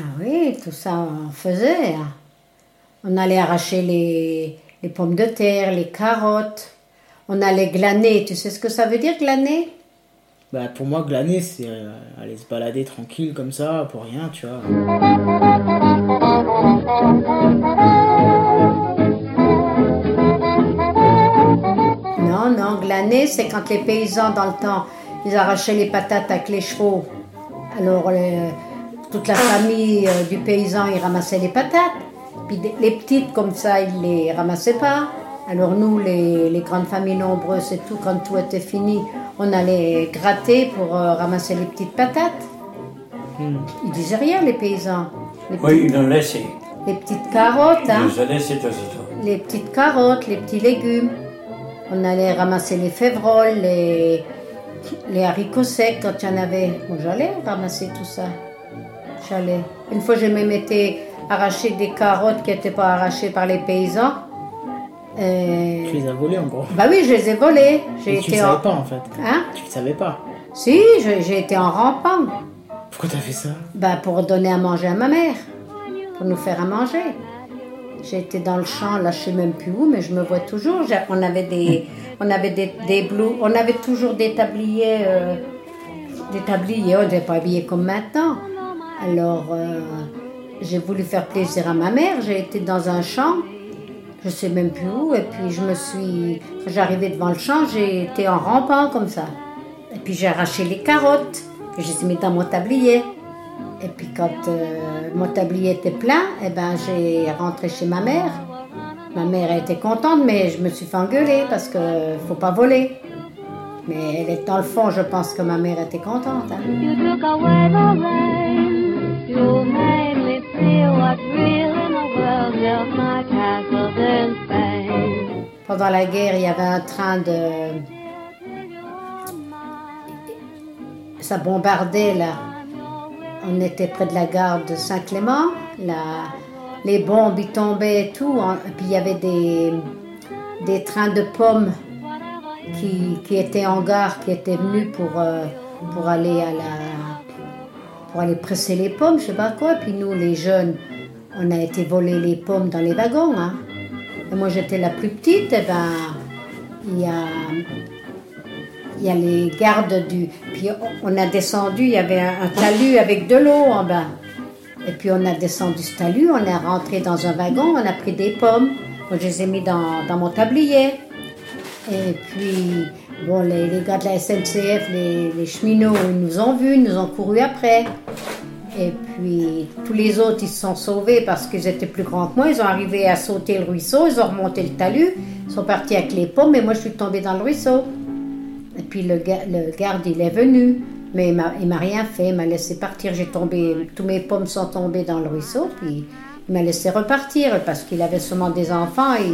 Ah oui, tout ça on faisait. hein. On allait arracher les, les pommes de terre, les carottes. On allait glaner. Tu sais ce que ça veut dire glaner? Bah, pour moi, glaner, c'est euh, aller se balader tranquille comme ça, pour rien, tu vois. Non, non, glaner, c'est quand les paysans dans le temps, ils arrachaient les patates avec les chevaux. Alors, euh, toute la famille euh, du paysan, ils ramassaient les patates. Puis les petites, comme ça, ils les ramassaient pas. Alors nous, les, les grandes familles nombreuses et tout, quand tout était fini, on allait gratter pour euh, ramasser les petites patates. Ils disaient rien, les paysans. Les, Oui, ils nous laissaient. les petites carottes, Ils hein laissé en temps. les petites carottes, les petits légumes. On allait ramasser les févroles, les, les haricots secs quand il y en avait. Bon, j'allais ramasser tout ça. Une fois, je me mettais arracher des carottes qui n'étaient pas arrachées par les paysans. Euh, Tu les as volés en gros? Bah oui, je les ai volées. J'ai tu le été en... savais pas en fait. Hein? Tu le savais pas. Si, j'ai été en rampant. Pourquoi t'as fait ça? Bah, pour donner à manger à ma mère, pour nous faire à manger. J'ai été dans le champ, là, je sais même plus où, mais je me vois toujours. On avait des, on avait des, des blous, on avait toujours des tabliers, euh, des tabliers, on n'était pas habillés comme maintenant. Alors, euh, j'ai voulu faire plaisir à ma mère. J'ai été dans un champ, je sais même plus où, et puis je me suis, quand j'arrivais devant le champ, j'ai été en rampant comme ça. Et puis j'ai arraché les carottes, que je les ai mis dans mon tablier. Et puis quand euh, mon tablier était plein, eh ben, j'ai rentré chez ma mère. Ma mère était contente, mais je me suis fait engueuler parce que faut pas voler. Mais elle est dans le fond, je pense que ma mère était contente. hein. Pendant la guerre, il y avait un train de. Ça bombardait là. On était près de la gare de Saint-Clément. La... Les bombes y tombaient et tout. En- et puis il y avait des, des trains de pommes qui, qui étaient en gare, qui étaient venus pour, euh, pour aller à la. Pour aller presser les pommes, je sais pas quoi. Puis nous, les jeunes, on a été voler les pommes dans les wagons. Hein. Et moi, j'étais la plus petite, et ben, il y a, les gardes du. Puis on a descendu, il y avait un, talus avec de l'eau en bas. Et puis on a descendu ce talus, on est rentré dans un wagon, on a pris des pommes. Moi, je les ai mis dans mon tablier. Et puis, bon, les, gars de la SNCF, les, cheminots, ils nous ont vus, ils nous ont couru après. Et puis, tous les autres, ils se sont sauvés parce qu'ils étaient plus grands que moi. Ils ont arrivé à sauter le ruisseau, ils ont remonté le talus, ils sont partis avec les pommes, et moi, je suis tombée dans le ruisseau. Et puis, le, ga- le garde, il est venu, mais il m'a, il m'a rien fait, il m'a laissé partir. J'ai tombé, tous mes pommes sont tombées dans le ruisseau, puis il m'a laissé repartir parce qu'il avait seulement des enfants et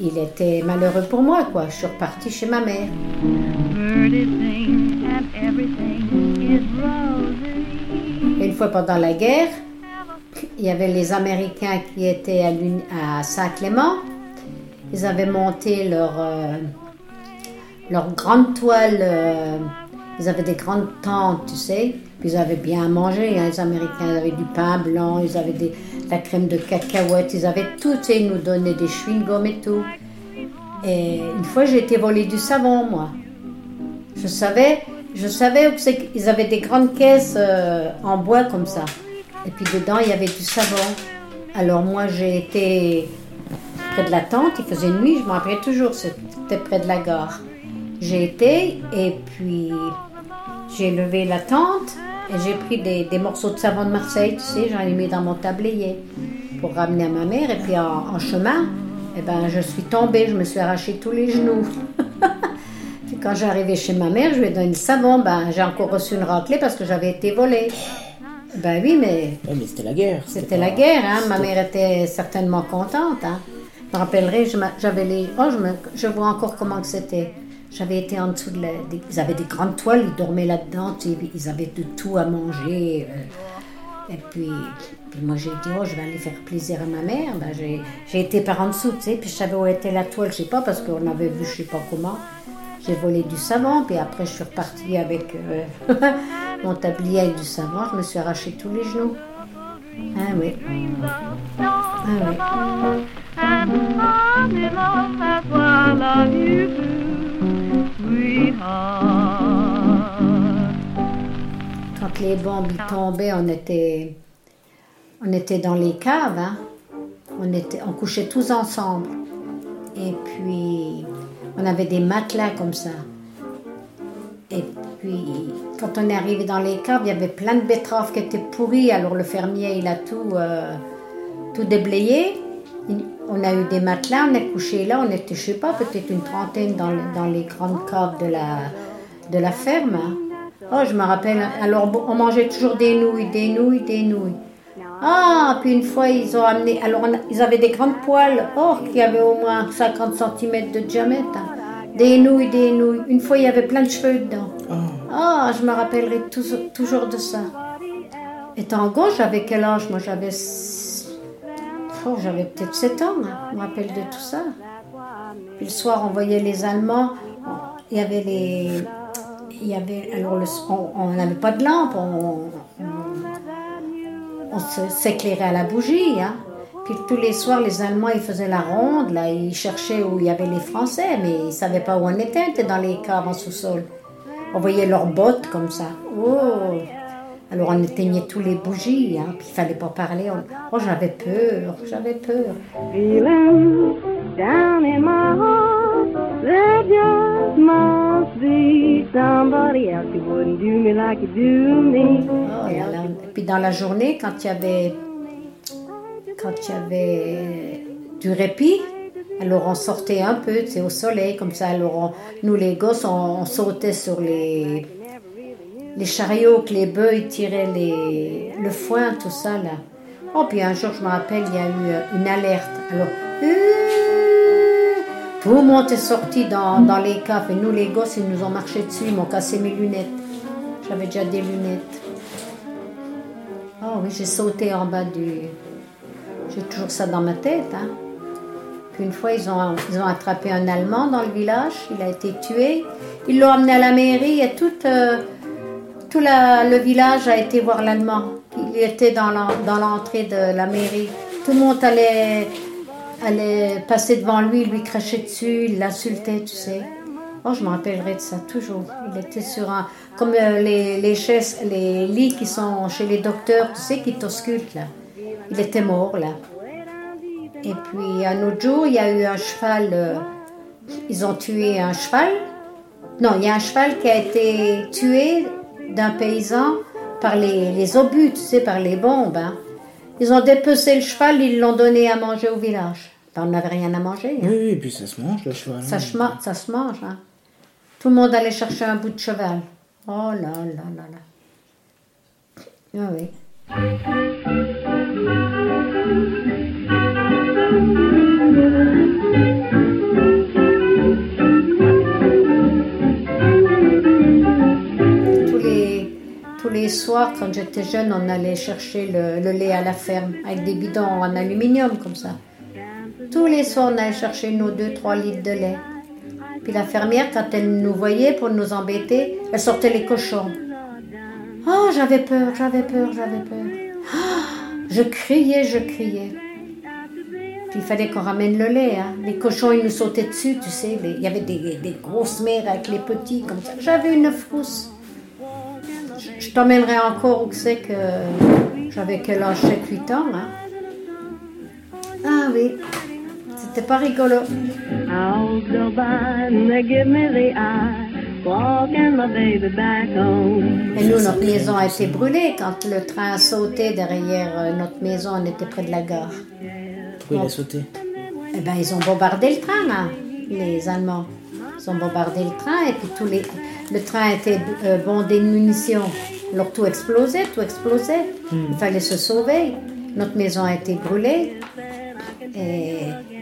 il, était malheureux pour moi, quoi. Je suis repartie chez ma mère. Une fois pendant la guerre, il y avait les Américains qui étaient à, à Saint-Clément. Ils avaient monté leur, euh, leur grande toile. euh, ils avaient des grandes tentes, tu sais. Ils avaient bien à manger, hein, les Américains. Avaient du pain blanc, ils avaient de la crème de cacahuètes, ils avaient tout. sais, Ils nous donnaient des chewing-gums et tout. Et une fois, j'ai été voler du savon, moi. Je savais, je savais qu'ils avaient des grandes caisses euh, en bois comme ça. Et puis dedans, il y avait du savon. Alors moi, j'ai été près de la tente, il faisait nuit, je m'en rappelle toujours, c'était près de la gare. J'ai été et puis j'ai levé la tente et j'ai pris des, des morceaux de savon de Marseille, tu sais, j'en ai mis dans mon tablier pour ramener à ma mère. Et puis en, en chemin, eh ben, je suis tombée, je me suis arraché tous les genoux. Puis quand j'arrivais chez ma mère, je lui ai donné le savon. Ben, j'ai encore reçu une raclée parce que j'avais été volée. Ben oui, mais Ouais, mais c'était la guerre. c'était la guerre. Hein? Ma mère était certainement contente. Hein? Je me rappellerai, j'avais les. Oh, je, me- je vois encore comment que c'était. J'avais été en dessous de la. ils avaient des grandes toiles, ils dormaient là-dedans. Ils avaient de tout à manger. euh, et puis, moi, j'ai dit, oh, je vais aller faire plaisir à ma mère. Ben, j'ai, été par en dessous, tu sais. Puis je savais où était la toile, je sais pas, parce qu'on avait vu, je sais pas comment. J'ai volé du savon, puis après, je suis repartie avec euh, mon tablier avec du savon. Je me suis arraché tous les genoux. Ah oui. Ah oui. Quand les bombes tombaient, on était, on était dans les caves. hein. On, était, on couchait tous ensemble. Et puis, on avait des matelas comme ça. Et puis, quand on est arrivé dans les caves, il y avait plein de betteraves qui étaient pourries. Alors le fermier, il a tout, euh, tout déblayé. On a eu des matelas, on est couché là. On était, je sais pas, peut-être une trentaine dans, le- dans les grandes caves de la, de la ferme. Oh, je me rappelle. Alors, on mangeait toujours des nouilles, des nouilles, des nouilles. Ah, puis une fois, ils ont amené. Alors, on a- ils avaient des grandes poêles or qui avaient au moins 50 cm de diamètre. hein. Des nouilles, des nouilles. Une fois, il y avait plein de cheveux dedans. Oh, Ah, je me rappellerai toujours de ça. Étant gauche, j'avais quel âge? Moi, j'avais. J'avais peut-être 7 ans. hein. Je me rappelle de tout ça. Puis le soir, on voyait les Allemands. Il y avait les. Il y avait. Alors, on n'avait pas de lampe. On, on, s'éclairait à la bougie. Hein. Puis tous les soirs, les Allemands, ils faisaient la ronde. Là, ils cherchaient où il y avait les Français, mais ils ne savaient pas où on était. On était dans les caves en sous-sol. On voyait leurs bottes comme ça. Oh Alors on éteignait tous les bougies, hein, puis il fallait pas parler. On- Oh, j'avais peur, j'avais peur. Feeling down in my heart, there just must be somebody else who wouldn't do me like you do me. Oh, et alors, puis dans la journée, quand il y avait, quand il y avait du répit, alors on sortait un peu, sais, au soleil, comme ça. Alors on- nous, les gosses, on, on sautait sur les, les chariots que les bœufs tiraient le foin, tout ça là. Oh, puis un jour, je me rappelle, il y a eu euh, une alerte. Alors, euh, tout le monde est sorti dans, les caves et nous, les gosses, ils nous ont marché dessus, ils m'ont cassé mes lunettes. J'avais déjà des lunettes. Oh oui, j'ai sauté en bas du. J'ai toujours ça dans ma tête. Hein. Puis une fois, ils ont, ils ont attrapé un Allemand dans le village. Il a été tué. Ils l'ont amené à la mairie et tout, euh, tout le village a été voir l'Allemand. Il était dans l'en- dans l'entrée de la mairie. Tout le monde allait, passer devant lui, lui crachait dessus, il l'insultait, tu sais. Oh, je me rappellerai de ça toujours. Il était sur un. Comme euh, les, les chaises, les lits qui sont chez les docteurs, tu sais, qui t'auscultent là. Il était mort là. Et puis un autre jour, il y a eu un cheval. euh, ils ont tué un cheval. Non, il y a un cheval qui a été tué d'un paysan par les, les obus, tu sais, par les bombes. hein. Ils ont dépecé le cheval, ils l'ont donné à manger au village. Ben, on n'avait rien à manger. hein. Oui, oui, et puis ça se mange le cheval. Ça, se ma- ça se mange. Hein. Tout le monde allait chercher un bout de cheval. Oh là là là là. Ah oui. Les soirs, quand j'étais jeune, on allait chercher le, lait à la ferme avec des bidons en aluminium comme ça. Tous les soirs, on allait chercher nos 2-3 litres de lait. Puis la fermière, quand elle nous voyait pour nous embêter, elle sortait les cochons. Oh, j'avais peur, j'avais peur, j'avais peur. Ah, je criais, je criais. Puis il fallait qu'on ramène le lait. hein. Les cochons, ils nous sautaient dessus, tu sais. Il y avait des, des grosses mères avec les petits, comme ça. J'avais une frousse. Je, t'emmènerai encore où c'est que j'avais quel âge 7-8 ans. hein. Ah oui, c'était pas rigolo. Et nous, notre maison a été brûlée quand le train a sauté derrière euh, notre maison. On était près de la gare. Pourquoi il a sauté? Eh ben, ils ont bombardé le train, là, les Allemands. Ils ont bombardé le train et puis tous les, le train était euh, bondé de munitions. Alors tout explosait, tout explosait. Il fallait se sauver. Notre maison a été brûlée. Et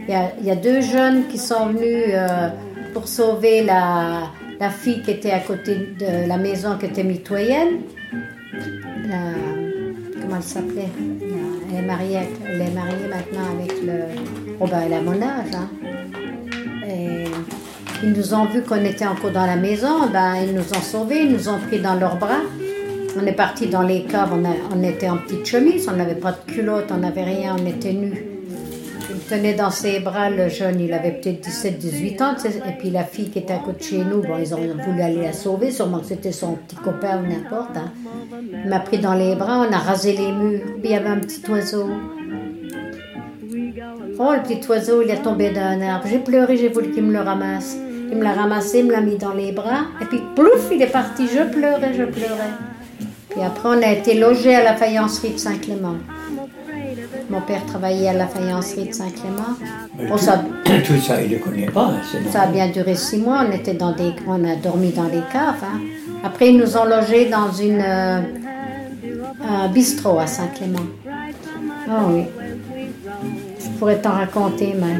il y a, il y a deux jeunes qui sont venus euh, pour sauver la, la fille qui était à côté de la maison qui était mitoyenne. La- comment elle s'appelait? La- Elle est mariée, elle est mariée maintenant avec le. Oh ben elle a mon âge. Hein. Ils nous ont vu qu'on était encore dans la maison, ben ils nous ont sauvés, ils nous ont pris dans leurs bras. On est parti dans les caves, on, était en petite chemise, on n'avait pas de culotte, on n'avait rien, on était nus. Il tenait dans ses bras le jeune, il avait peut-être 17-18 ans, et puis la fille qui était à côté de chez nous, bon, ils ont voulu aller la sauver, sûrement que c'était son petit copain ou n'importe. hein. Il m'a pris dans les bras, on a rasé les murs, puis il y avait un petit oiseau. Oh, le petit oiseau, il est tombé d'un arbre. J'ai pleuré, j'ai voulu qu'il me le ramasse. Il me l'a ramassé, il me l'a mis dans les bras, et puis plouf, il est parti. Je pleurais, je pleurais. Puis après, on a été logé à la faïencerie de Saint-Clément. Mon père travaillait à la faïencerie de Saint-Clément. Bon, tout, ça, tout ça, il ne connaît pas. hein, ça a bien duré six mois. On était dans des, on a dormi dans des caves. hein. Après, ils nous ont logés dans une euh, un bistrot à Saint-Clément. Ah oui. Pourrais t'en raconter, mais